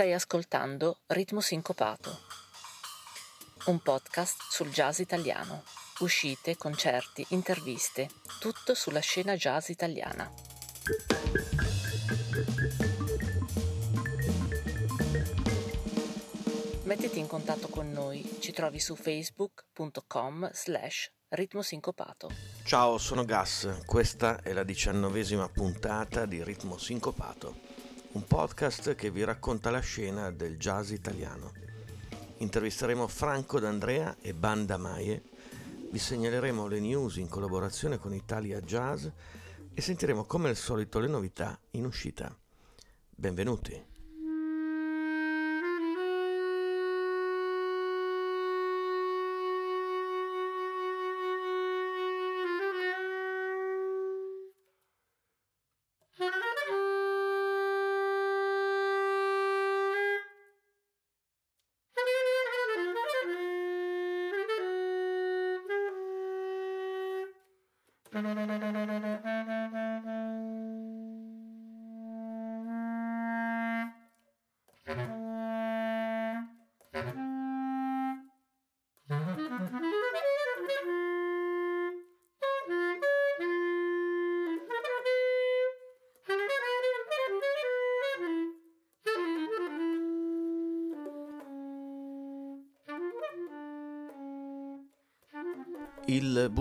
Stai ascoltando Ritmo Sincopato, un podcast sul jazz italiano. Uscite, concerti, interviste, tutto sulla scena jazz italiana. Mettiti in contatto con noi, ci trovi su facebook.com slash ritmo. Ciao, sono Gas, questa è la diciannovesima puntata di Ritmo Sincopato, un podcast che vi racconta la scena del jazz italiano. Intervisteremo Franco D'Andrea e Banda Maie, vi segnaleremo le news in collaborazione con Italia Jazz e sentiremo come al solito le novità in uscita. Benvenuti!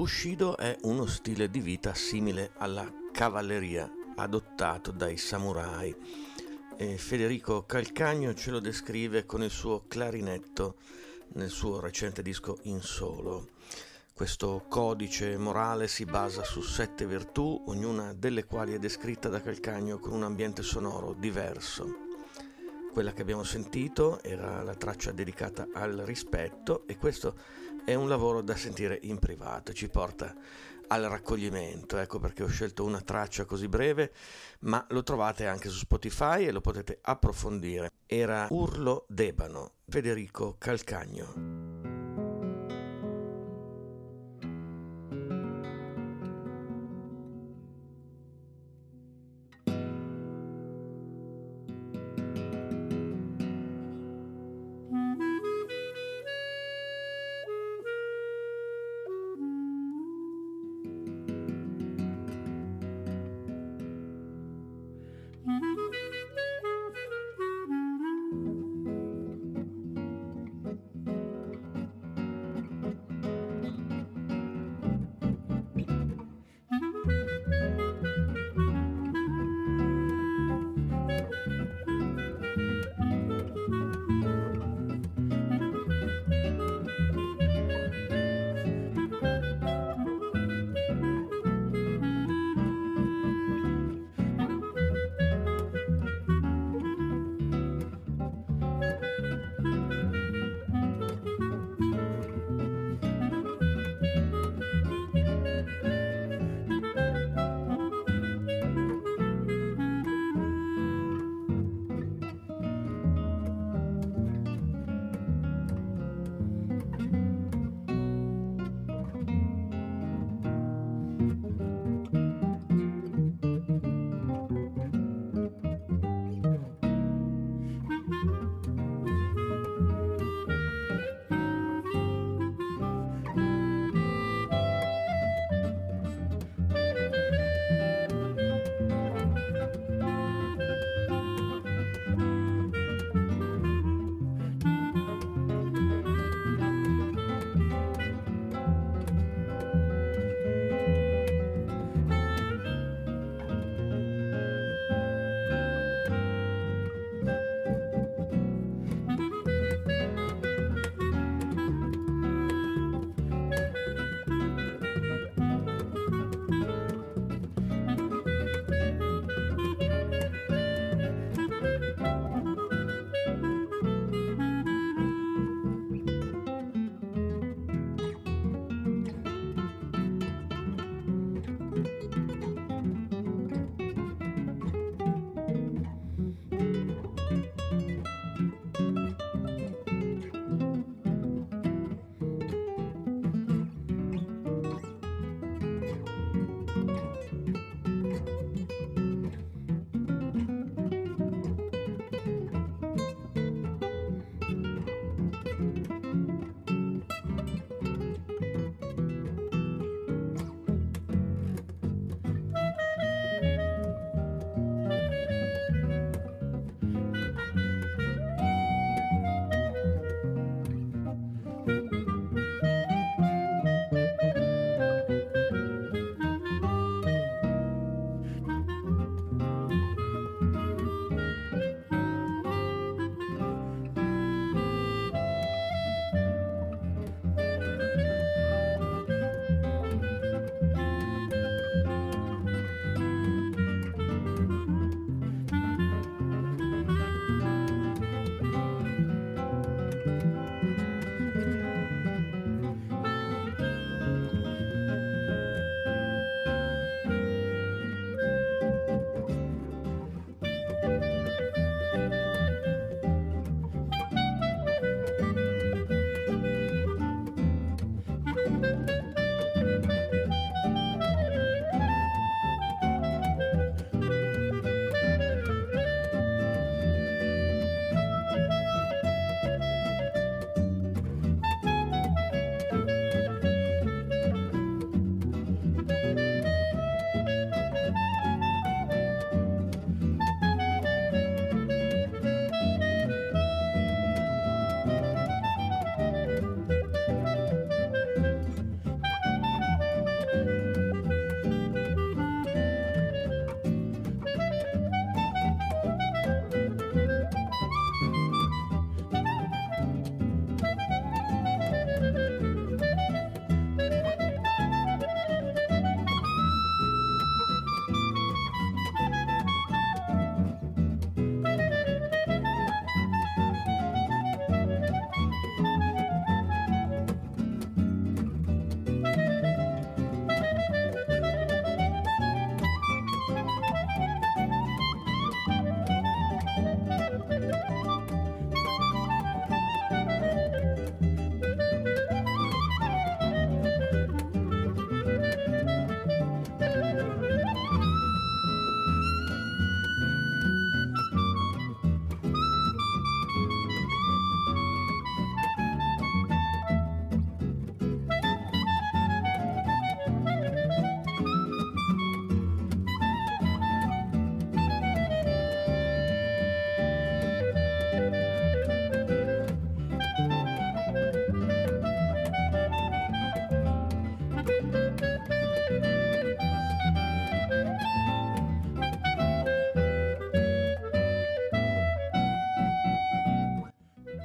Bushido è uno stile di vita simile alla cavalleria adottato dai samurai. E Federico Calcagno ce lo descrive con il suo clarinetto nel suo recente disco In Solo. Questo codice morale si basa su sette virtù, ognuna delle quali è descritta da Calcagno con un ambiente sonoro diverso. Quella che abbiamo sentito era la traccia dedicata al rispetto e questo è un lavoro da sentire in privato, ci porta al raccoglimento, ecco perché ho scelto una traccia così breve, ma lo trovate anche su Spotify e lo potete approfondire. Era Urlo d'Ebano, Federico Calcagno.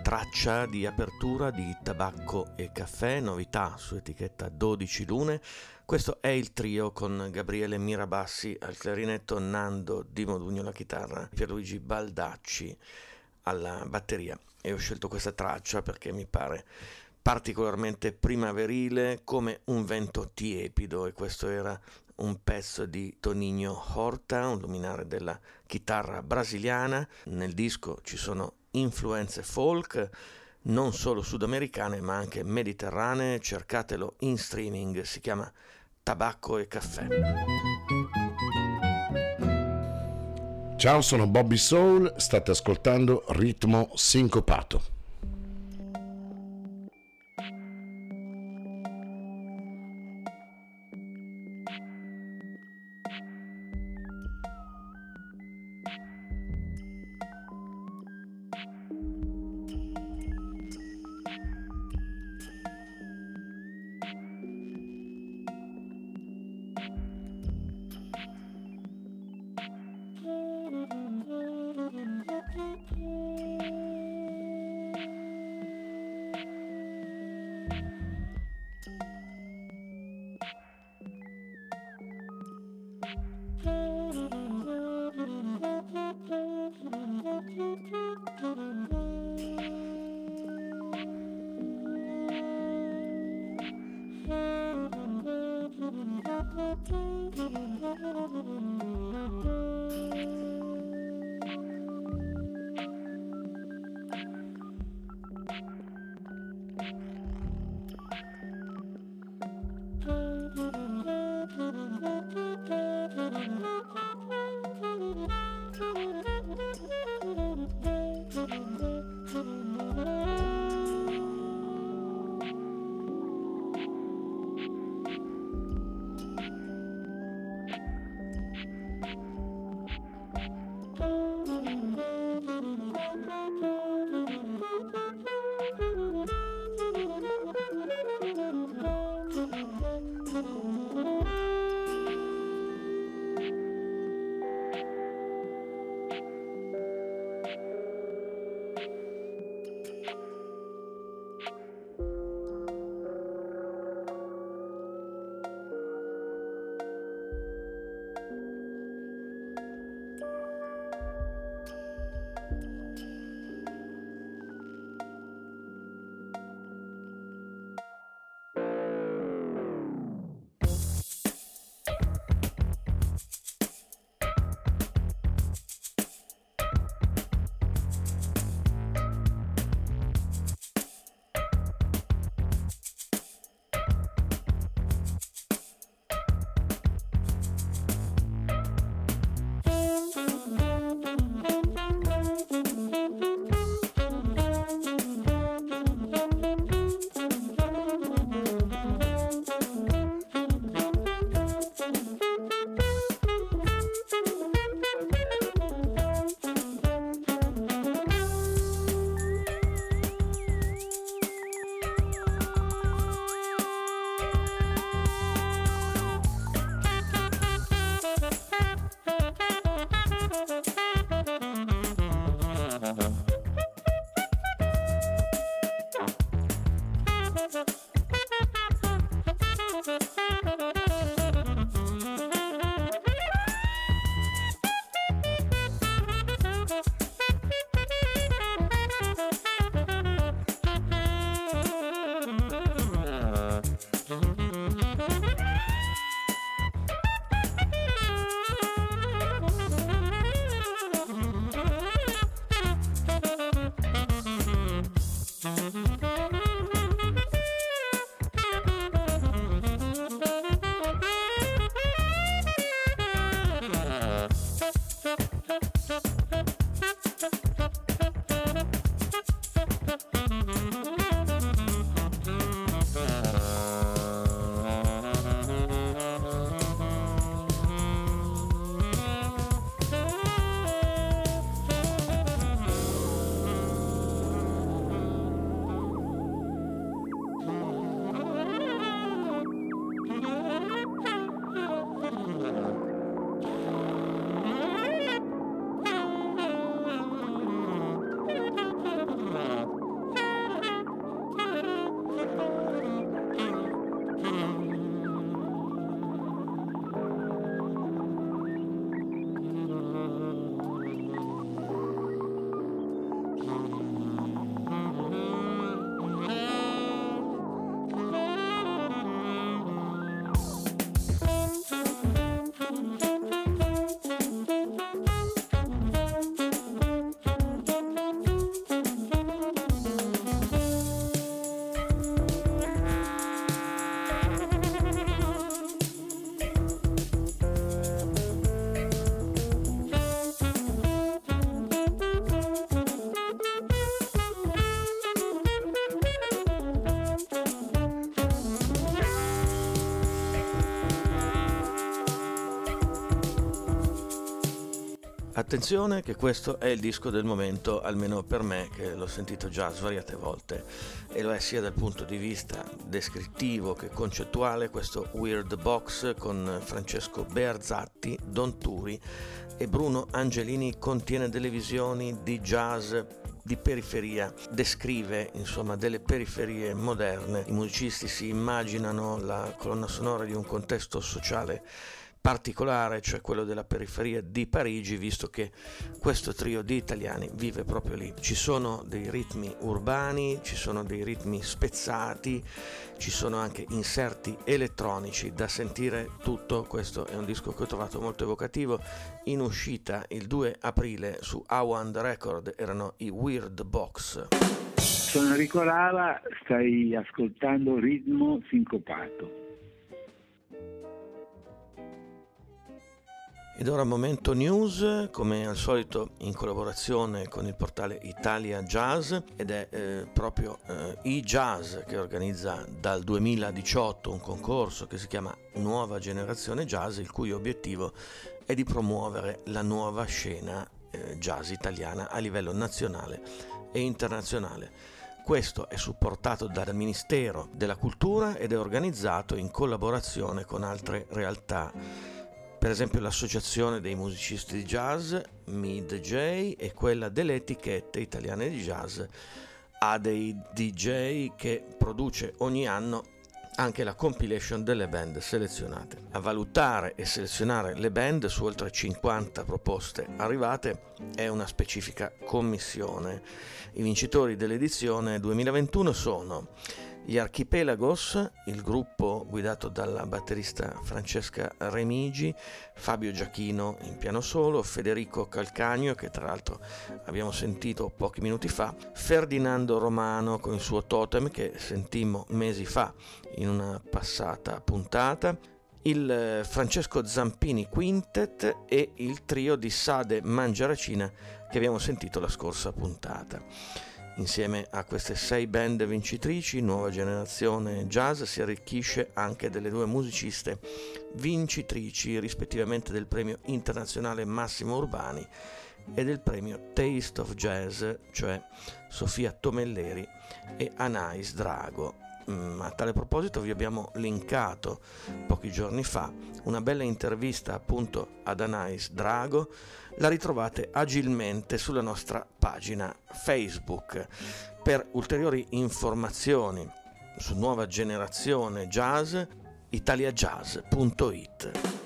Traccia di apertura di tabacco e caffè, novità su etichetta 12 lune. Questo è il trio con Gabriele Mirabassi al clarinetto, Nando Di Modugno alla chitarra, Pierluigi Baldacci alla batteria. E ho scelto questa traccia perché mi pare particolarmente primaverile come un vento tiepido e questo era un pezzo di Toninho Horta, un luminare della chitarra brasiliana. Nel disco ci sono influenze folk, non solo sudamericane ma anche mediterranee. Cercatelo in streaming, si chiama Tabacco e Caffè. Ciao, sono Bobby Soul, state ascoltando Ritmo Sincopato. Thank you. Attenzione che questo è il disco del momento, almeno per me, che l'ho sentito già svariate volte, e lo è sia dal punto di vista descrittivo che concettuale, questo Weird Box con Francesco Bearzatti, Don Turi e Bruno Angelini contiene delle visioni di jazz di periferia, descrive insomma delle periferie moderne. I musicisti si immaginano la colonna sonora di un contesto sociale particolare, cioè quello della periferia di Parigi, visto che questo trio di italiani vive proprio lì. Ci sono dei ritmi urbani, ci sono dei ritmi spezzati, ci sono anche inserti elettronici da sentire tutto. Questo è un disco che ho trovato molto evocativo. In uscita il 2 aprile su Awand Record erano i Weird Box. Sono Enrico Rava, stai ascoltando Ritmo Sincopato. Ed ora momento news, come al solito in collaborazione con il portale Italia Jazz ed è eh, proprio eh, e-Jazz che organizza dal 2018 un concorso che si chiama Nuova Generazione Jazz, il cui obiettivo è di promuovere la nuova scena eh, jazz italiana a livello nazionale e internazionale. Questo è supportato dal Ministero della Cultura ed è organizzato in collaborazione con altre realtà per esempio l'associazione dei musicisti di jazz, MidJ, e quella delle etichette italiane di jazz, ha dei DJ che produce ogni anno anche la compilation delle band selezionate. A valutare e selezionare le band su oltre 50 proposte arrivate è una specifica commissione. I vincitori dell'edizione 2021 sono gli Archipelagos, il gruppo guidato dalla batterista Francesca Remigi, Fabio Giachino in piano solo, Federico Calcagno, che tra l'altro abbiamo sentito pochi minuti fa, Ferdinando Romano con il suo totem che sentimmo mesi fa in una passata puntata, il eh, Francesco Zampini Quintet e il trio di Sade Mangiaracina che abbiamo sentito la scorsa puntata. Insieme a queste sei band vincitrici, Nuova Generazione Jazz si arricchisce anche delle due musiciste vincitrici rispettivamente del premio internazionale Massimo Urbani e del premio Taste of Jazz, cioè Sofia Tomelleri e Anais Drago. Mm, a tale proposito vi abbiamo linkato pochi giorni fa una bella intervista appunto ad Anais Drago la ritrovate agilmente sulla nostra pagina Facebook. Per ulteriori informazioni su nuova generazione jazz, italiajazz.it.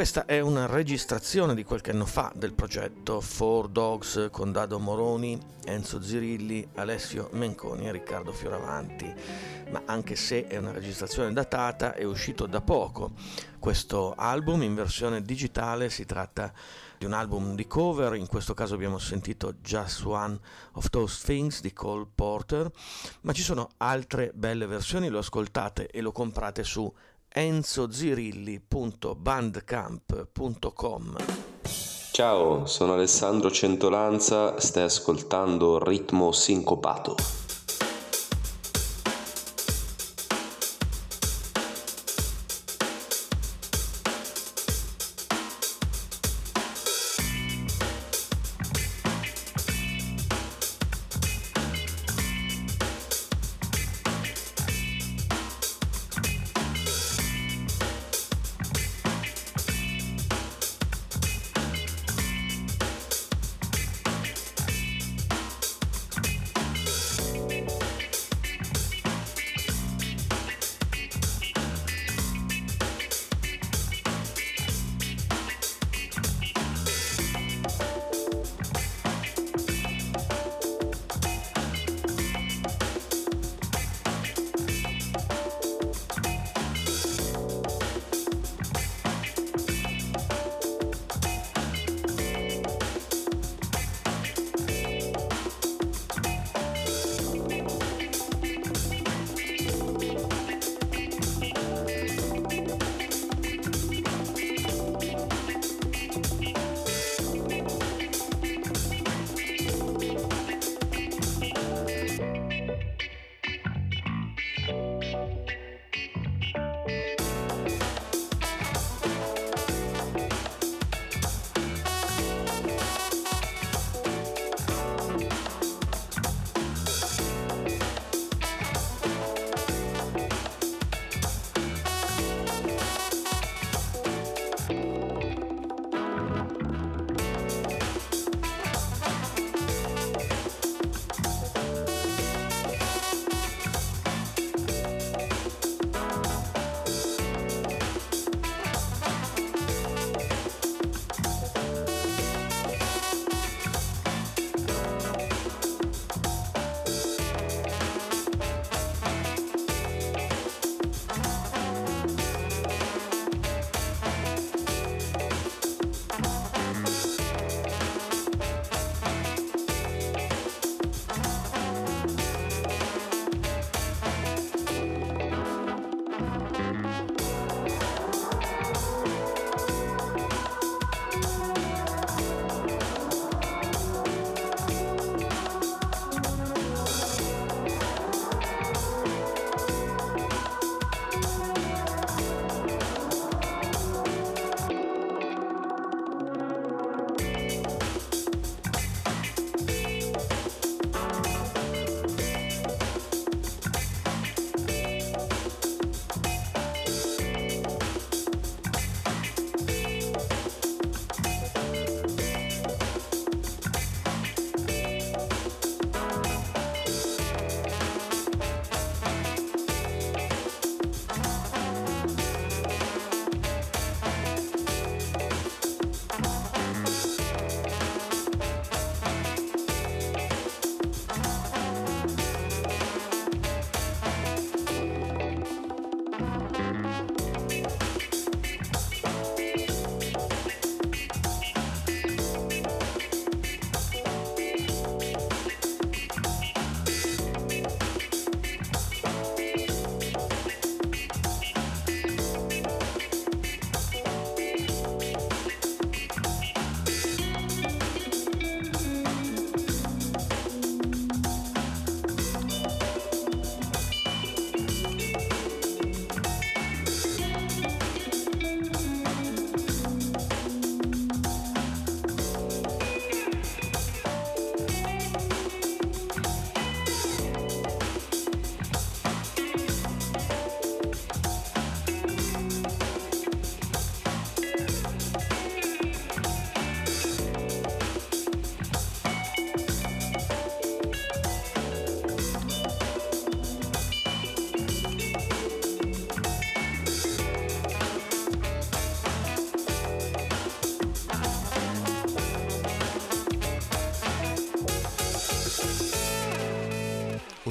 questa è una registrazione di qualche anno fa del progetto Four Dogs con Dado Moroni, Enzo Zirilli, Alessio Menconi e Riccardo Fioravanti. Ma anche se è una registrazione datata, è uscito da poco. Questo album in versione digitale si tratta di un album di cover, in questo caso abbiamo sentito Just One of Those Things di Cole Porter, ma ci sono altre belle versioni, lo ascoltate e lo comprate su enzozirilli.bandcamp.com. Ciao, sono Alessandro Centolanza, stai ascoltando Ritmo Sincopato.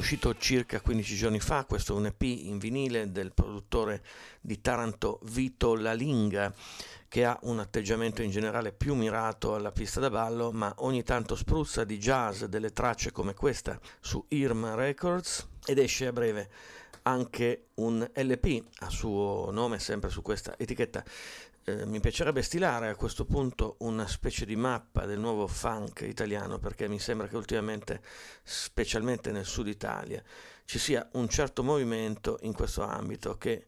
Uscito circa 15 giorni fa, questo è un EP in vinile del produttore di Taranto Vito Lalinga, che ha un atteggiamento in generale più mirato alla pista da ballo, ma ogni tanto spruzza di jazz delle tracce come questa su Irma Records ed esce a breve anche un LP a suo nome, sempre su questa etichetta. Eh, mi piacerebbe stilare a questo punto una specie di mappa del nuovo funk italiano perché mi sembra che ultimamente, specialmente nel sud Italia, ci sia un certo movimento in questo ambito che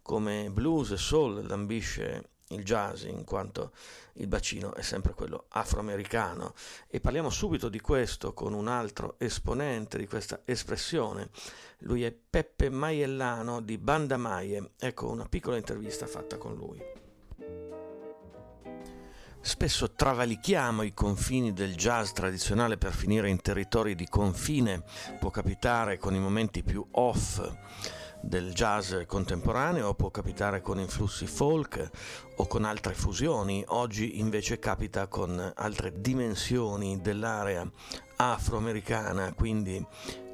come blues e soul lambisce il jazz in quanto il bacino è sempre quello afroamericano e parliamo subito di questo con un altro esponente di questa espressione. Lui è Peppe Maiellano di Banda Maie. Ecco una piccola intervista fatta con lui. Spesso travalichiamo i confini del jazz tradizionale per finire in territori di confine, può capitare con i momenti più off del jazz contemporaneo, può capitare con influssi folk o con altre fusioni, oggi invece capita con altre dimensioni dell'area afroamericana, quindi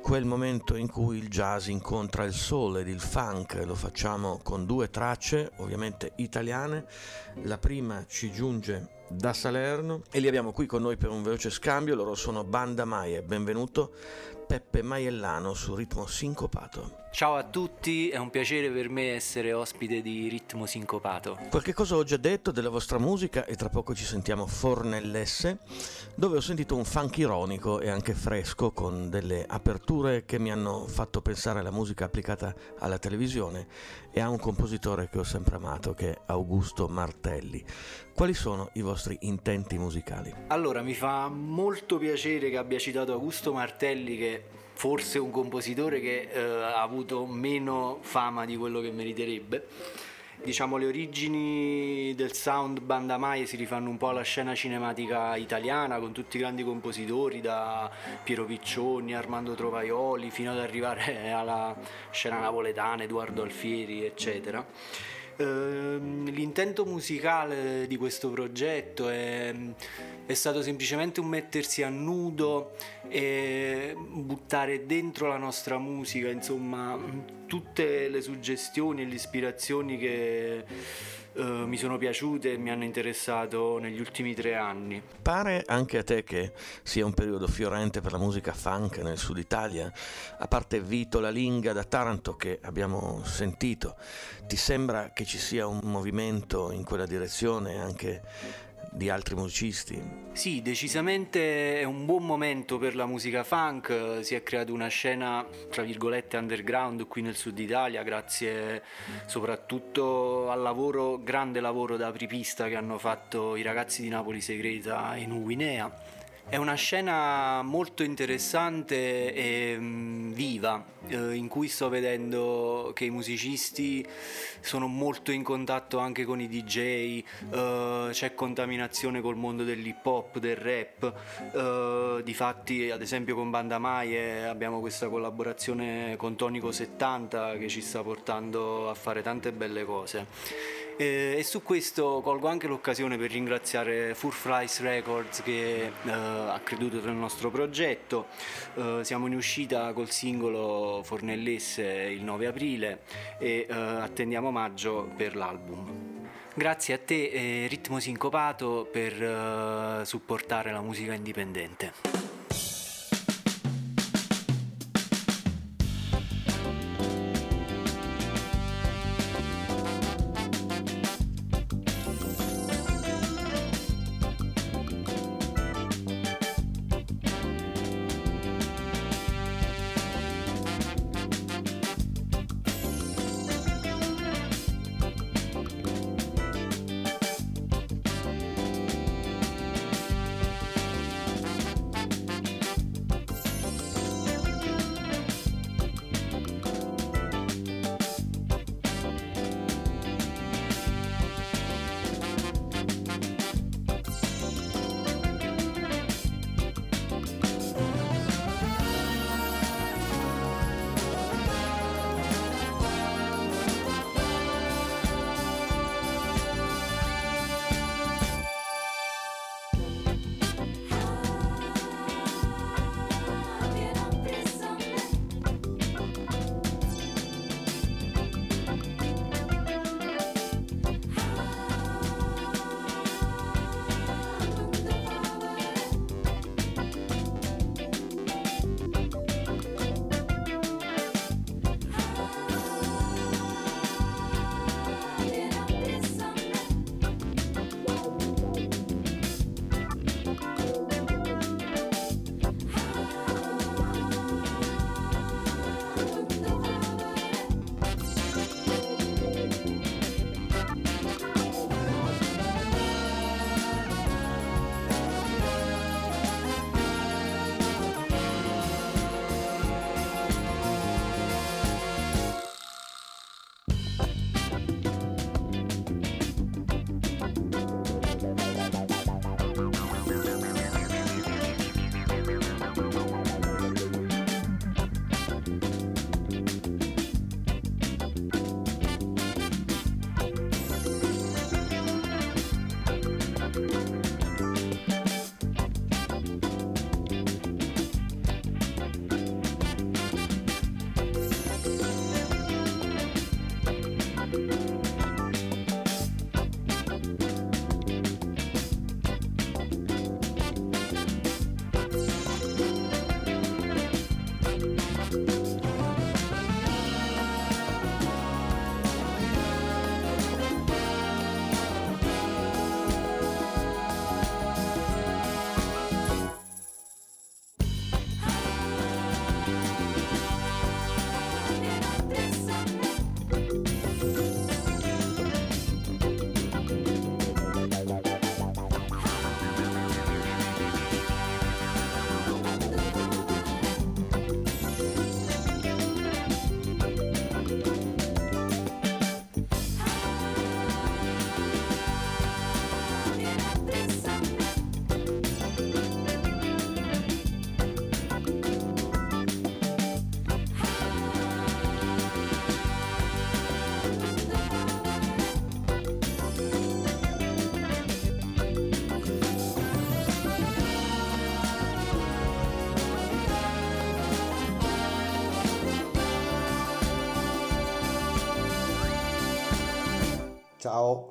quel momento in cui il jazz incontra il soul ed il funk, lo facciamo con due tracce, ovviamente italiane. La prima ci giunge da Salerno. E li abbiamo qui con noi per un veloce scambio, loro sono Banda Maie, benvenuto Peppe Maiellano su Ritmo Sincopato. Ciao a tutti, è un piacere per me essere ospite di Ritmo Sincopato. Qualche cosa ho già detto della vostra musica e tra poco ci sentiamo Fornellesse, dove ho sentito un funk ironico e anche fresco con delle aperture che mi hanno fatto pensare alla musica applicata alla televisione e a un compositore che ho sempre amato che è Augusto Martelli. Quali sono i vostri intenti musicali? Allora, mi fa molto piacere che abbia citato Augusto Martelli che forse un compositore che eh, ha avuto meno fama di quello che meriterebbe. Diciamo le origini del sound Banda Mai si rifanno un po' alla scena cinematica italiana con tutti i grandi compositori da Piero Piccioni, Armando Trovaioli fino ad arrivare alla scena napoletana, Edoardo Alfieri eccetera. Ehm, l'intento musicale di questo progetto è, è, stato semplicemente un mettersi a nudo e buttare dentro la nostra musica, insomma, tutte le suggestioni e le ispirazioni che Uh, mi sono piaciute e mi hanno interessato negli ultimi tre anni. Pare anche a te che sia un periodo fiorente per la musica funk nel sud Italia, a parte Vito La Linga da Taranto che abbiamo sentito, ti sembra che ci sia un movimento in quella direzione anche di altri musicisti? Sì, decisamente è un buon momento per la musica funk, si è creata una scena tra virgolette underground qui nel sud Italia grazie soprattutto al lavoro, grande lavoro da apripista che hanno fatto i ragazzi di Napoli Segreta in Uguinea è una scena molto interessante e mm, viva, eh, in cui sto vedendo che i musicisti sono molto in contatto anche con i DJ, eh, c'è contaminazione col mondo dell'hip hop, del rap. Eh, difatti, ad esempio, con Banda Maie abbiamo questa collaborazione con Tonico 70 che ci sta portando a fare tante belle cose. Eh, e su questo colgo anche l'occasione per ringraziare Furflies Records che eh, ha creduto nel nostro progetto. Eh, siamo in uscita col singolo Fornellesse il 9 aprile e eh, attendiamo maggio per l'album. Grazie a te e Ritmo Sincopato per eh, supportare la musica indipendente.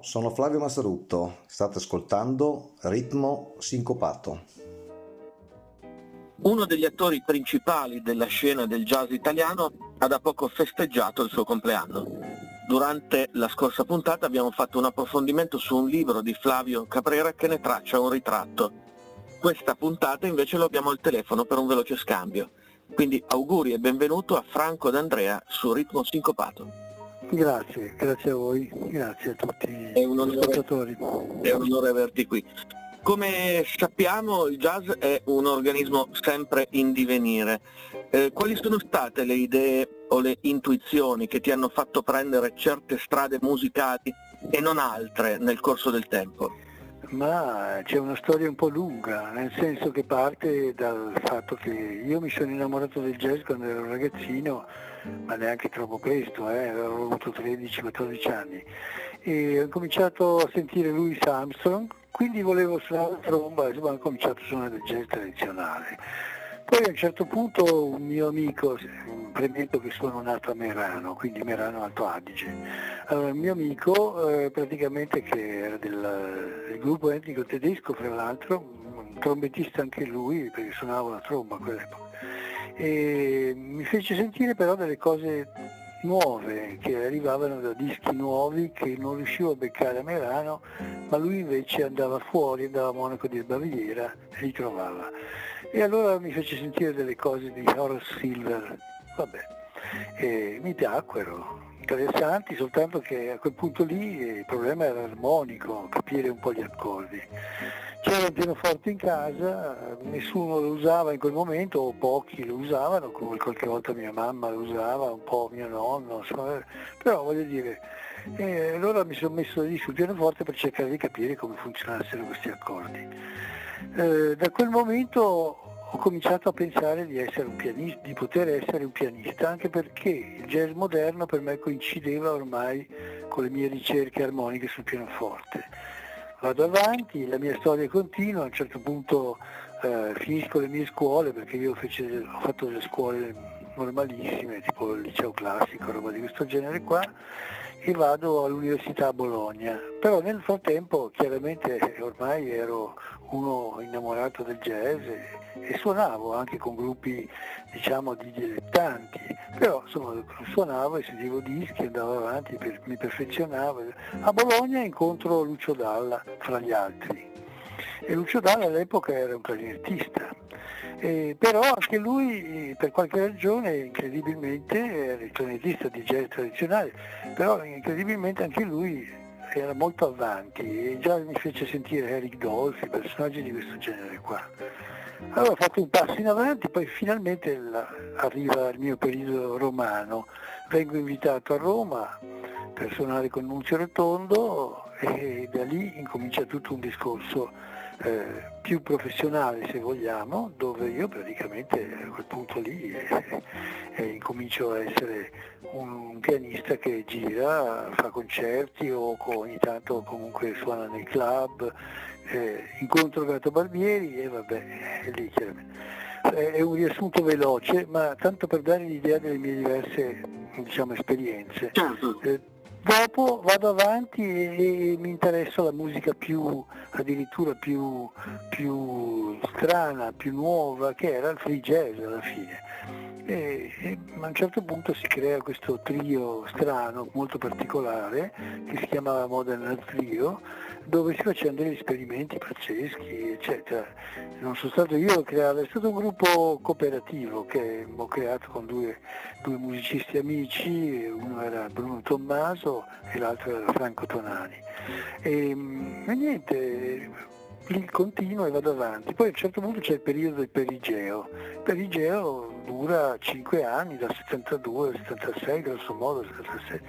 Sono Flavio Massarutto, state ascoltando Ritmo Sincopato. Uno degli attori principali della scena del jazz italiano ha da poco festeggiato il suo compleanno. Durante la scorsa puntata abbiamo fatto un approfondimento su un libro di Flavio Caprera che ne traccia un ritratto. Questa puntata invece lo abbiamo al telefono per un veloce scambio. Quindi auguri e benvenuto a Franco D'Andrea su Ritmo Sincopato. Grazie, grazie a voi, grazie a tutti gli ascoltatori. È un onore averti qui. Come sappiamo il jazz è un organismo sempre in divenire. Eh, quali sono state le idee o le intuizioni che ti hanno fatto prendere certe strade musicali e non altre nel corso del tempo? Ma c'è una storia un po' lunga, nel senso che parte dal fatto che io mi sono innamorato del jazz quando ero ragazzino ma neanche troppo presto, eh, avevo avuto 13-14 anni. E ho cominciato a sentire Louis Armstrong, quindi volevo suonare la tromba, insomma ho cominciato a suonare del jazz tradizionale. Poi a un certo punto un mio amico, premetto che sono nato a Merano, quindi Merano Alto Adige, allora, un mio amico eh, praticamente che era del, del gruppo etnico tedesco fra l'altro, un trombettista anche lui perché suonava la tromba a quell'epoca, e mi fece sentire però delle cose nuove che arrivavano da dischi nuovi che non riuscivo a beccare a Merano, ma lui invece andava fuori, andava a Monaco di Baviera e li trovava. E allora mi fece sentire delle cose di Horace Silver, vabbè, e mi piacquero, interessanti, soltanto che a quel punto lì il problema era armonico, capire un po' gli accordi. C'era un pianoforte in casa, nessuno lo usava in quel momento, o pochi lo usavano, come qualche volta mia mamma lo usava, un po' mio nonno, insomma, però voglio dire, allora mi sono messo lì sul pianoforte per cercare di capire come funzionassero questi accordi. Eh, da quel momento ho cominciato a pensare di, pianista, di, poter essere un pianista, anche perché il jazz moderno per me coincideva ormai con le mie ricerche armoniche sul pianoforte vado avanti, la mia storia continua, a un certo punto eh, finisco le mie scuole perché io fece, ho fatto delle scuole normalissime, tipo il liceo classico, roba di questo genere qua, e vado all'università a Bologna. Però nel frattempo chiaramente ormai ero uno innamorato del jazz e, e suonavo anche con gruppi diciamo di dilettanti, però insomma suonavo e sentivo dischi, andavo avanti, per, mi perfezionavo. A Bologna incontro Lucio Dalla fra gli altri. E Lucio Dalla all'epoca era un clarinettista. Eh, però anche lui per qualche ragione incredibilmente era il clarinettista di jazz tradizionale, però incredibilmente anche lui era molto avanti e già mi fece sentire Eric Dolphy, personaggi di questo genere qua. Allora ho fatto un passo in avanti, poi finalmente arriva il mio periodo romano, vengo invitato a Roma per suonare con Nunzio Rotondo e da lì incomincia tutto un discorso eh, più professionale se vogliamo, dove io praticamente a quel punto lì eh, eh, incomincio a essere un pianista che gira, fa concerti o ogni tanto comunque suona nei club, eh, incontro Gato Barbieri e vabbè, è lì chiaramente. È un riassunto veloce, ma tanto per dare l'idea delle mie diverse diciamo, esperienze. Certo. Dopo vado avanti e, e mi interessa la musica più, addirittura più, più strana, più nuova, che era il free jazz alla fine. E, e, a un certo punto si crea questo trio strano, molto particolare, che si chiamava Modern Trio, dove si facevano degli esperimenti pazzeschi, eccetera. Non sono stato io a creare, è stato un gruppo cooperativo che ho creato con due, due musicisti amici, uno era Bruno Tommaso e l'altro era Franco Tonani. E, e niente, lì continuo e vado avanti. Poi a un certo punto c'è il periodo del perigeo. Il perigeo dura 5 anni, dal 72 al 76, grosso modo, 76.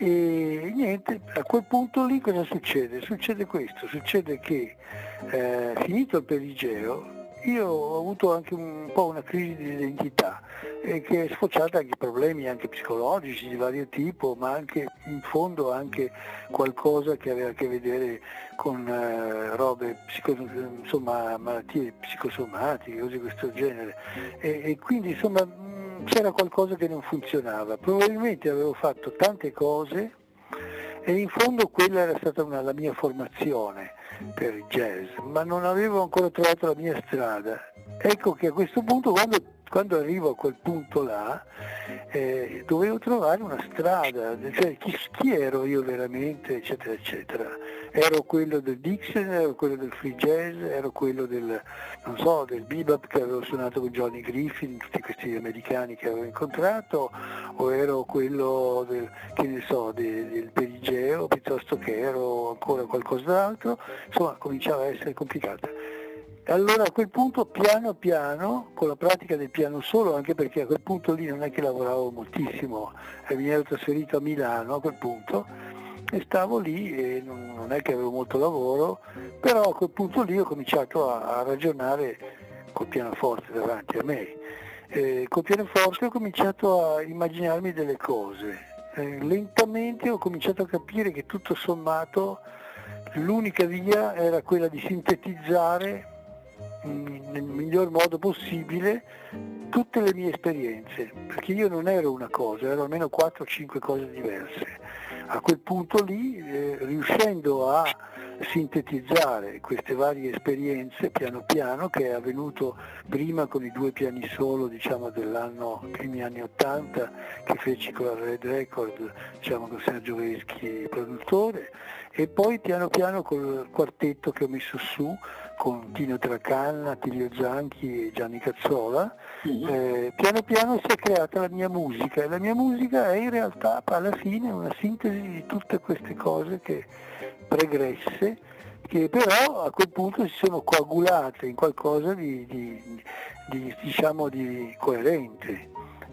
E niente, a quel punto lì cosa succede? Succede questo, succede che eh, finito il perigeo io ho avuto anche un po' una crisi di identità eh, che è sfociata anche in problemi anche psicologici di vario tipo, ma anche in fondo anche qualcosa che aveva a che vedere con eh, robe, psico, insomma malattie psicosomatiche, cose di questo genere. E, e quindi insomma c'era qualcosa che non funzionava. Probabilmente avevo fatto tante cose E in fondo quella era stata una, la mia formazione per il jazz, ma non avevo ancora trovato la mia strada. Ecco che a questo punto quando quando arrivo a quel punto là eh, dovevo trovare una strada, cioè chi, chi, ero io veramente, eccetera, eccetera. Ero quello del Dixon, ero quello del free jazz, ero quello del, so, del bebop che avevo suonato con Johnny Griffin, tutti questi americani che avevo incontrato, o ero quello del, so, del, del perigeo, piuttosto che ero ancora qualcos'altro, insomma cominciava a essere complicata. Allora a quel punto piano piano, con la pratica del piano solo, anche perché a quel punto lì non è che lavoravo moltissimo, e mi ero trasferito a Milano a quel punto e stavo lì e non, non è che avevo molto lavoro, però a quel punto lì ho cominciato a, a ragionare col pianoforte davanti a me. Eh, col pianoforte ho cominciato a immaginarmi delle cose. Eh, lentamente ho cominciato a capire che tutto sommato l'unica via era quella di sintetizzare nel miglior modo possibile tutte le mie esperienze, perché io non ero una cosa, ero almeno 4-5 cose diverse. A quel punto lì, eh, riuscendo a sintetizzare queste varie esperienze piano piano, che è avvenuto prima con i due piani solo diciamo, dell'anno, primi anni 80, che feci con la Red Record, diciamo, con Sergio Veschi produttore, e poi piano piano col quartetto che ho messo su con Tino Tracanna, Tilio Zanchi e Gianni Cazzola, mm-hmm. eh, piano piano si è creata la mia musica e la mia musica è in realtà alla fine una sintesi di tutte queste cose che pregresse che però a quel punto si sono coagulate in qualcosa di, di, di, diciamo, di coerente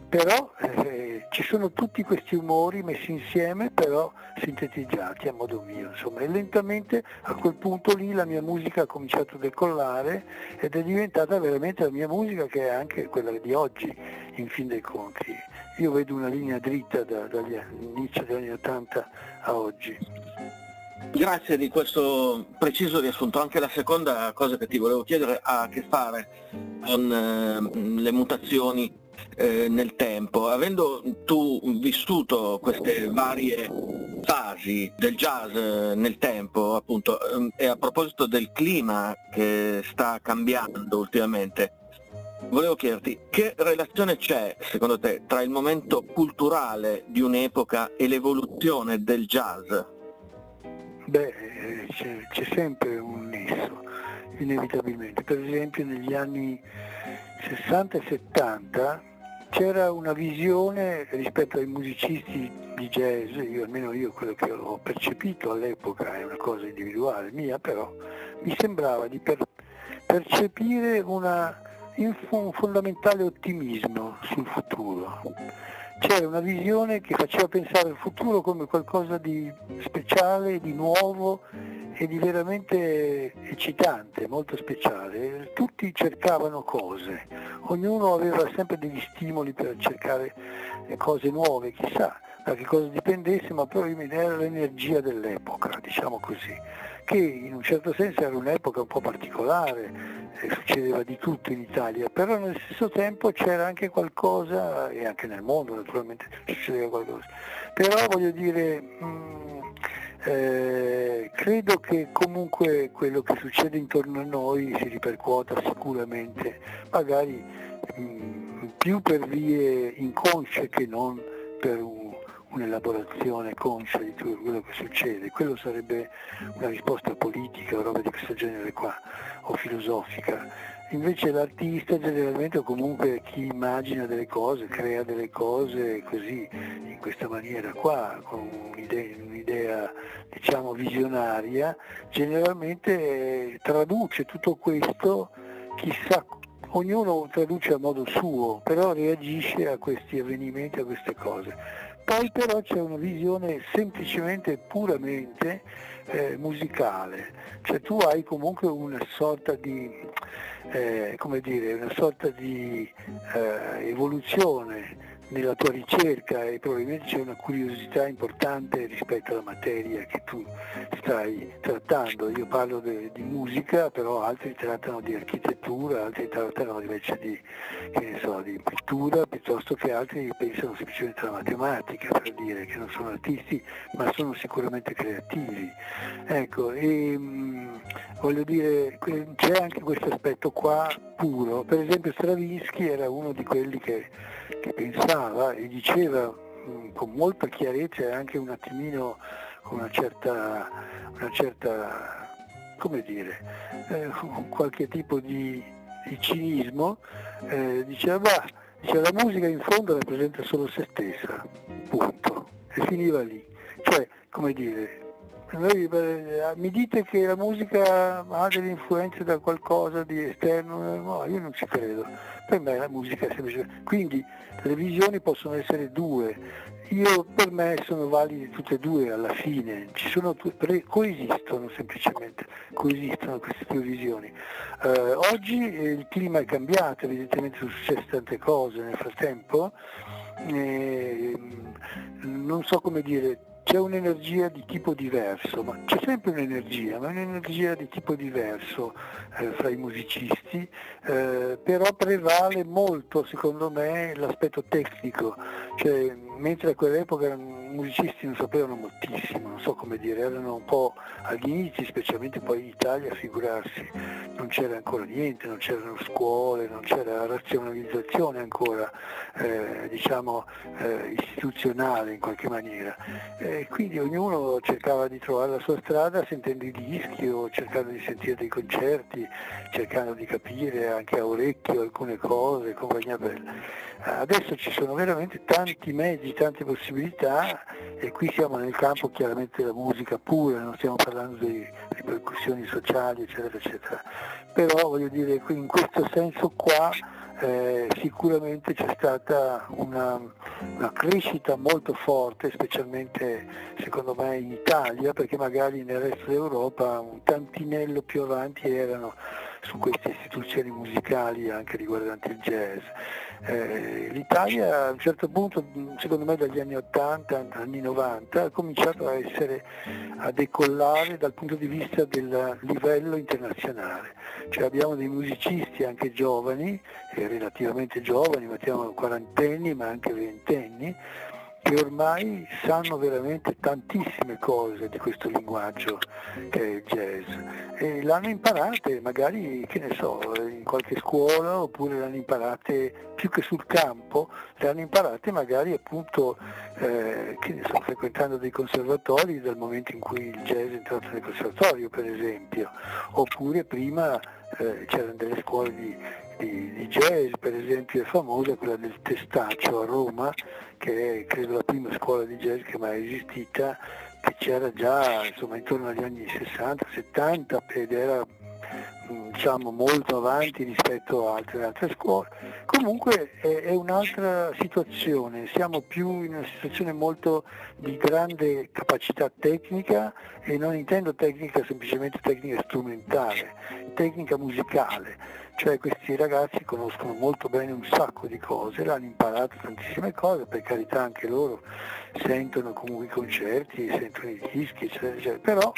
però eh, ci sono tutti questi umori messi insieme, però sintetizzati a modo mio, insomma, e lentamente a quel punto lì la mia musica ha cominciato a decollare ed è diventata veramente la mia musica che è anche quella di oggi, in fin dei conti. Io vedo una linea dritta da, dall'inizio degli anni 80 a oggi. Grazie di questo preciso riassunto. Anche la seconda cosa che ti volevo chiedere ha a che fare con eh, le mutazioni eh, nel tempo. Avendo tu vissuto queste varie fasi del jazz eh, nel tempo, appunto, ehm, e a proposito del clima che sta cambiando ultimamente, volevo chiederti che relazione c'è, secondo te, tra il momento culturale di un'epoca e l'evoluzione del jazz? Beh, c'è, c'è sempre un nesso, inevitabilmente. Per esempio negli anni 60 e 70 c'era una visione rispetto ai musicisti di jazz, io, almeno io quello che ho percepito all'epoca è una cosa individuale mia, però mi sembrava di per, percepire una, un fondamentale ottimismo sul futuro. C'era una visione che faceva pensare al futuro come qualcosa di speciale, di nuovo e di veramente eccitante, molto speciale. Tutti cercavano cose, ognuno aveva sempre degli stimoli per cercare cose nuove, chissà da che cosa dipendesse, ma però era l'energia dell'epoca, diciamo così, che in un certo senso era un'epoca un po' particolare, eh, succedeva di tutto in Italia, però nel stesso tempo c'era anche qualcosa, e anche nel mondo naturalmente succedeva qualcosa, però voglio dire... Mh, mm, eh, credo che comunque quello che succede intorno a noi si ripercuota sicuramente, magari mh, mm, più per vie inconsce che non per un, un'elaborazione conscia di tutto quello che succede. Quello sarebbe una risposta politica o roba di questo genere qua, o filosofica. Invece l'artista generalmente o comunque chi immagina delle cose, crea delle cose così, in questa maniera qua, con un'idea, un'idea diciamo visionaria, generalmente traduce tutto questo, chissà, ognuno traduce a modo suo, però reagisce a questi avvenimenti, a queste cose. Poi però c'è una visione semplicemente, puramente eh, musicale, cioè tu hai comunque una sorta di eh, come dire, una sorta di eh, evoluzione nella tua ricerca e probabilmente c'è una curiosità importante rispetto alla materia che tu stai trattando. Io parlo de, di musica, però altri trattano di architettura, altri trattano invece di, so, di pittura, piuttosto che altri pensano semplicemente alla matematica, per dire che non sono artisti, ma sono sicuramente creativi. Ecco, e, mh, voglio dire, c'è anche questo aspetto qua puro. Per esempio Stravinsky era uno di quelli che, che pensava e diceva mh, con molta chiarezza e anche un attimino con una certa, una certa come dire, eh, qualche tipo di, di cinismo, eh, diceva, bah, diceva la musica in fondo rappresenta solo se stessa, punto, e finiva lì. Cioè, come dire, noi, eh, mi dite che la musica ha delle influenze da qualcosa di esterno, no, io non ci credo. Per me la musica è semplicemente... Quindi le visioni possono essere due, io per me sono valide tutte e due alla fine, sono, coesistono semplicemente, coesistono queste due visioni. Eh, oggi il clima è cambiato, evidentemente sono successe tante cose nel frattempo, eh, non so come dire, c'è un'energia di tipo diverso, ma c'è sempre un'energia, ma un'energia di tipo diverso eh, fra i musicisti, eh, però prevale molto secondo me l'aspetto tecnico, cioè, mentre a quell'epoca i musicisti non sapevano moltissimo, non so come dire, erano un po' agli inizi, specialmente poi in Italia, figurarsi, non c'era ancora niente, non c'erano scuole, non c'era razionalizzazione ancora, eh, diciamo, eh, istituzionale in qualche maniera. E quindi ognuno cercava di trovare la sua strada sentendo i dischi o cercando di sentire dei concerti, cercando di capire anche a orecchio alcune cose, compagnia bella. Adesso ci sono veramente tanti mezzi, tante possibilità e qui siamo nel campo chiaramente della musica pura, non stiamo parlando di ripercussioni sociali eccetera eccetera. Però voglio dire in questo senso qua eh, sicuramente c'è stata una, una, crescita molto forte, specialmente secondo me in Italia, perché magari nel resto d'Europa un tantinello più avanti erano su queste istituzioni musicali anche riguardanti il jazz. Eh, L'Italia a un certo punto, secondo me dagli anni 80, anni 90, ha cominciato a essere a decollare dal punto di vista del livello internazionale. Cioè abbiamo dei musicisti anche giovani, eh, relativamente giovani, mettiamo quarantenni ma anche ventenni, che ormai sanno veramente tantissime cose di questo linguaggio che è il jazz. E l'hanno imparate magari, che ne so, in qualche scuola oppure l'hanno imparate più che sul campo, le hanno imparate magari appunto, eh, che ne so, frequentando dei conservatori dal momento in cui il jazz è entrato nel conservatorio per esempio, oppure prima eh, c'erano delle scuole di, di, di, jazz, per esempio è famosa quella del Testaccio a Roma, che è credo la prima scuola di jazz che mai esistita, che c'era già insomma, intorno agli anni 60-70 ed era diciamo, molto avanti rispetto a altre, altre scuole. Comunque è, è, un'altra situazione, siamo più in una situazione molto di grande capacità tecnica e non intendo tecnica semplicemente tecnica strumentale, tecnica musicale cioè questi ragazzi conoscono molto bene un sacco di cose, l'hanno imparato tantissime cose, per carità anche loro sentono comunque i concerti, sentono i dischi, eccetera, eccetera. però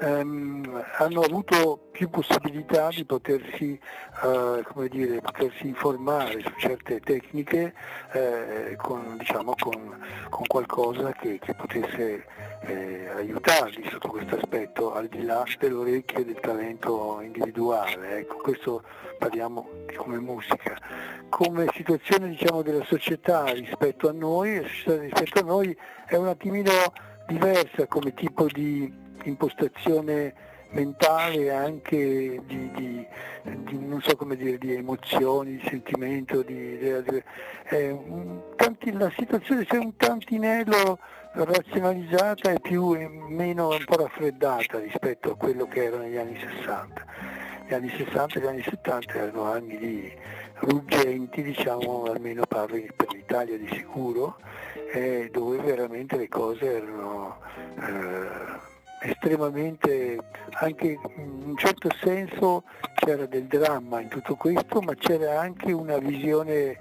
ehm, hanno avuto più possibilità di potersi, eh, dire, potersi informare su certe tecniche eh, con, diciamo, con, con, qualcosa che, che potesse eh, aiutarli sotto questo aspetto, al di là dell'orecchio e del talento individuale. Ecco, questo parliamo come musica. Come situazione diciamo, della società rispetto a noi, la società rispetto a noi è un attimino diversa come tipo di impostazione mentale anche di, di, di, so dire, di emozioni, di sentimento, di, eh, tanti, la situazione c'è un tantinello razionalizzata e più e meno un po' raffreddata rispetto a quello che era negli anni 60. Gli anni 60 e gli anni 70 erano anni di ruggenti, diciamo, almeno parlo per l'Italia di sicuro, eh, dove veramente le cose erano eh, estremamente, anche in un certo senso c'era del dramma in tutto questo, ma c'era anche una visione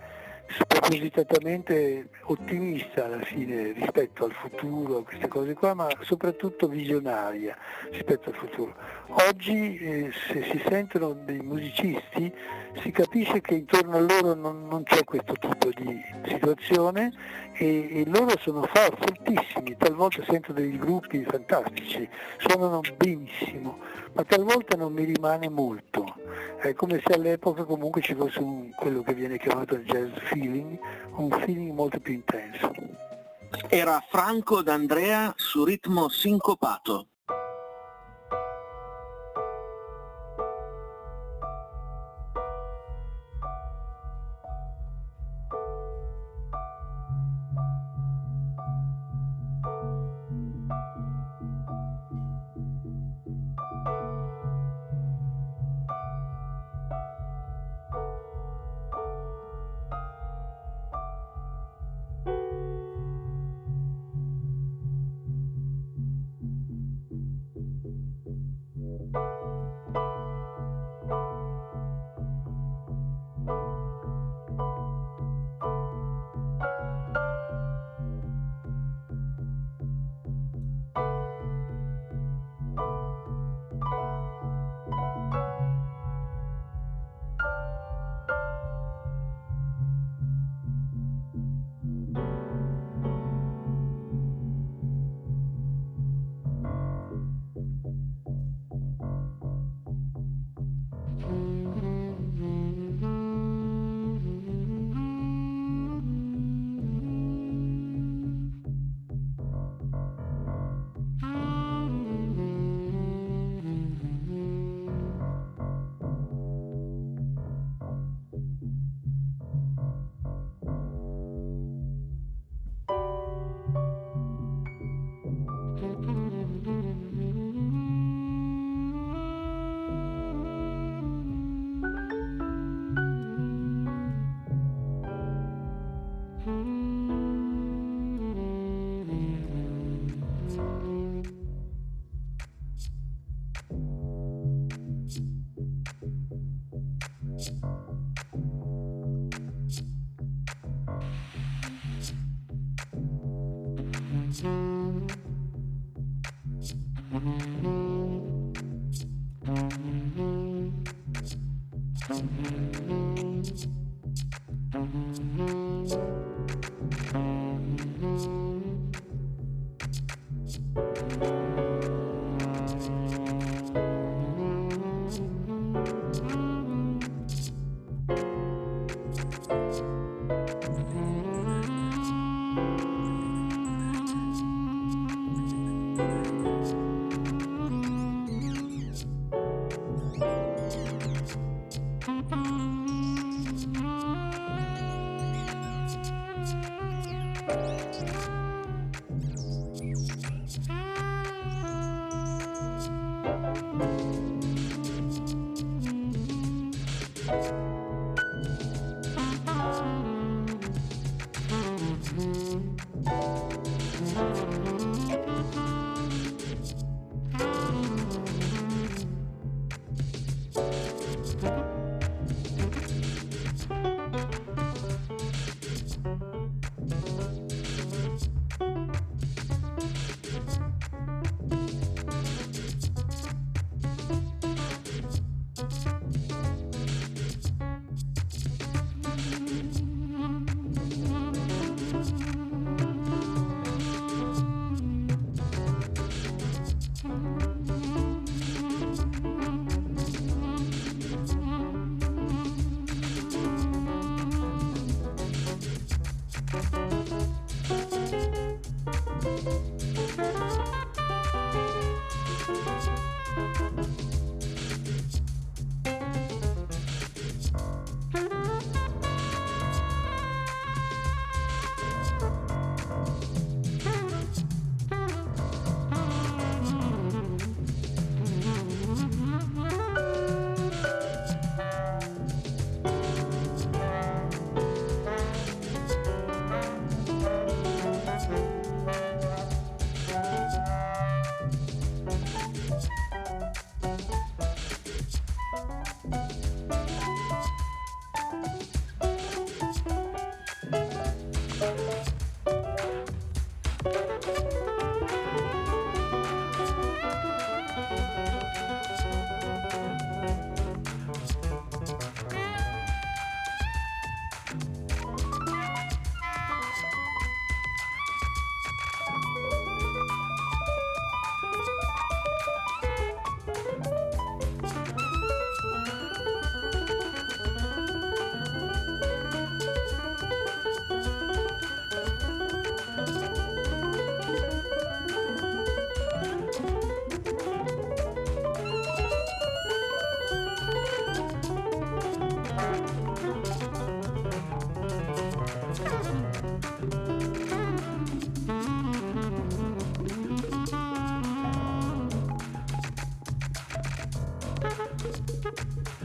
spropositatamente ottimista alla fine rispetto al futuro, a queste cose qua, ma soprattutto visionaria rispetto al futuro. Oggi eh, se si sentono dei musicisti si capisce che intorno a loro non, non c'è questo tipo di situazione e, e loro sono for, fortissimi, talvolta sento dei gruppi fantastici, suonano benissimo, ma talvolta non mi rimane molto. È come se all'epoca comunque ci fosse un, quello che viene chiamato jazz feeling, un feeling molto più intenso. Era Franco D'Andrea su ritmo sincopato.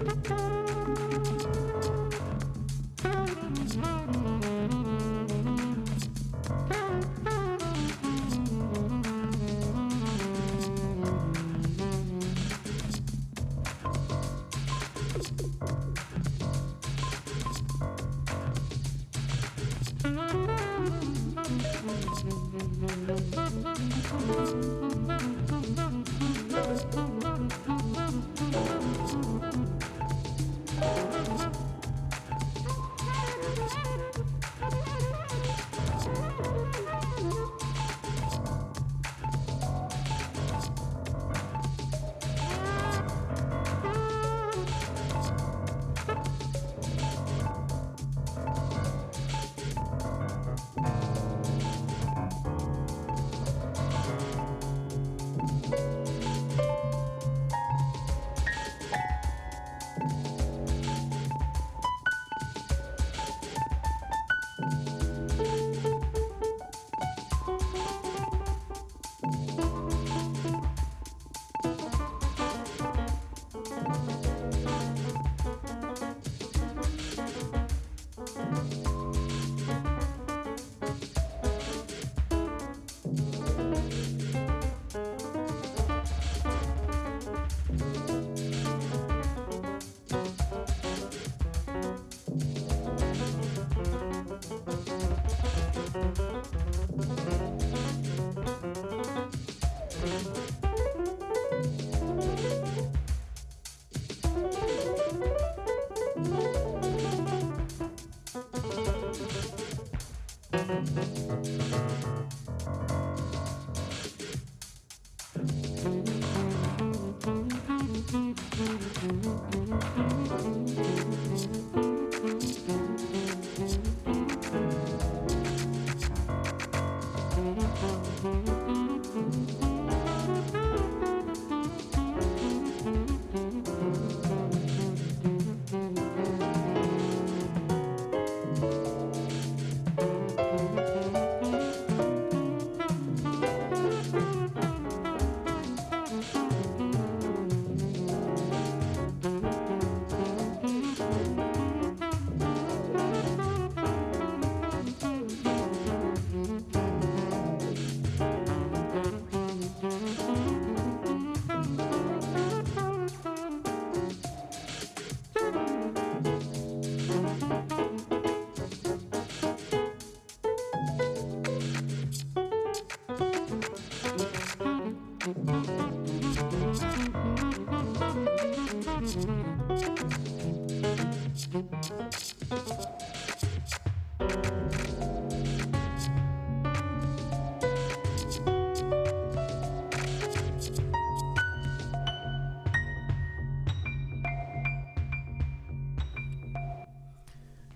Bye.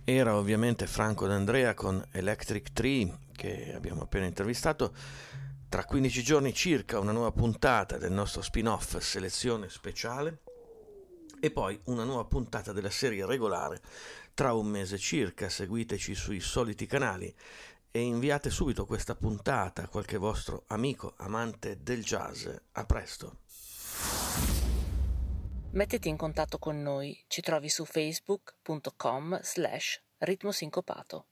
Era ovviamente Franco D'Andrea con Electric Tree che abbiamo appena intervistato. Tra 15 giorni circa una nuova puntata del nostro spin-off Selezione Speciale e poi una nuova puntata della serie regolare tra un mese circa. Seguiteci sui soliti canali e inviate subito questa puntata a qualche vostro amico amante del jazz. A presto! Mettiti in contatto con noi, ci trovi su facebook.com slash ritmo sincopato.